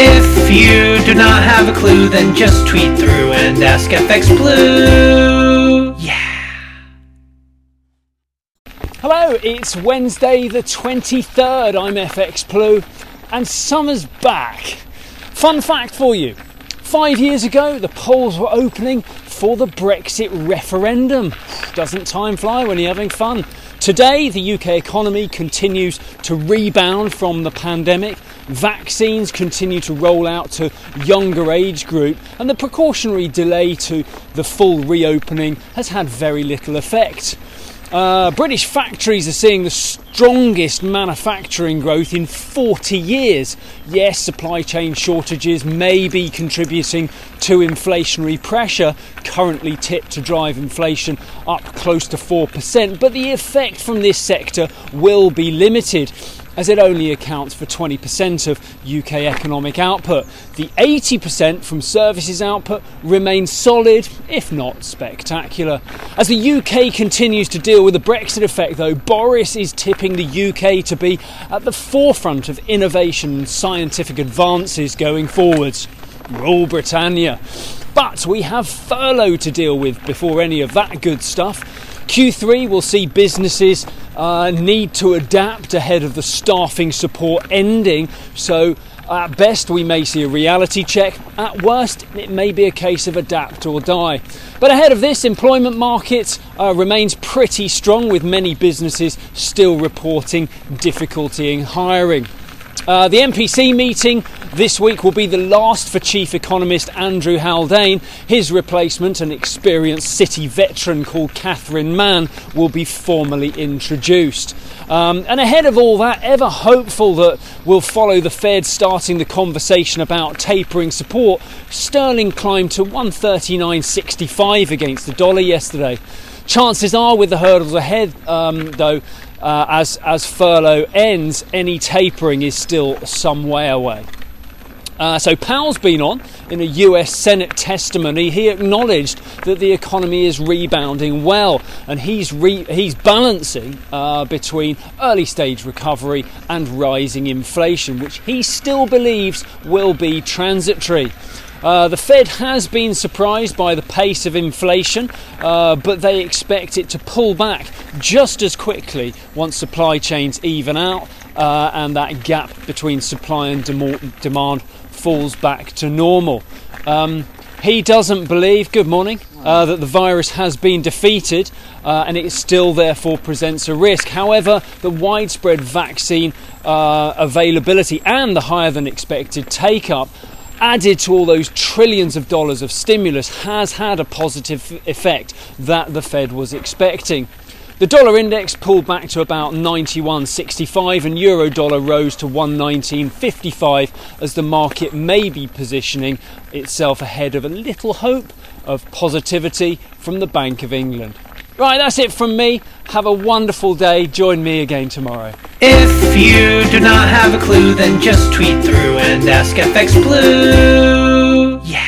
If you do not have a clue, then just tweet through and ask FX Blue. Yeah. Hello, it's Wednesday the 23rd. I'm FX Blue and summer's back. Fun fact for you five years ago, the polls were opening for the Brexit referendum. Doesn't time fly when you're having fun? Today, the UK economy continues to rebound from the pandemic. Vaccines continue to roll out to younger age group, and the precautionary delay to the full reopening has had very little effect. Uh, British factories are seeing the strongest manufacturing growth in 40 years. Yes, supply chain shortages may be contributing to inflationary pressure, currently tipped to drive inflation up close to 4%, but the effect from this sector will be limited as it only accounts for 20% of UK economic output. The 80% from services output remains solid, if not spectacular. As the UK continues to deal with the Brexit effect, though, Boris is tipping the UK to be at the forefront of innovation and scientific advances going forwards. Rule Britannia. But we have furlough to deal with before any of that good stuff. Q3 will see businesses uh, need to adapt ahead of the staffing support ending. So, at best, we may see a reality check. At worst, it may be a case of adapt or die. But ahead of this, employment market uh, remains pretty strong, with many businesses still reporting difficulty in hiring. Uh, the MPC meeting this week will be the last for Chief Economist Andrew Haldane. His replacement, an experienced City veteran called Catherine Mann, will be formally introduced. Um, and ahead of all that, ever hopeful that we'll follow the Fed starting the conversation about tapering support, sterling climbed to 139.65 against the dollar yesterday. Chances are, with the hurdles ahead, um, though, uh, as, as furlough ends, any tapering is still some way away. Uh, so Powell's been on in a US Senate testimony. He acknowledged that the economy is rebounding well, and he's re- he's balancing uh, between early stage recovery and rising inflation, which he still believes will be transitory. Uh, the Fed has been surprised by the pace of inflation, uh, but they expect it to pull back just as quickly once supply chains even out uh, and that gap between supply and dem- demand falls back to normal. Um, he doesn't believe, good morning, uh, that the virus has been defeated uh, and it still therefore presents a risk. However, the widespread vaccine uh, availability and the higher than expected take up added to all those trillions of dollars of stimulus has had a positive effect that the Fed was expecting. The dollar index pulled back to about 91.65 and euro dollar rose to 119.55 as the market may be positioning itself ahead of a little hope of positivity from the Bank of England. Right, that's it from me. Have a wonderful day. Join me again tomorrow. If you do not have a clue, then just tweet through and ask FX Blue. Yeah.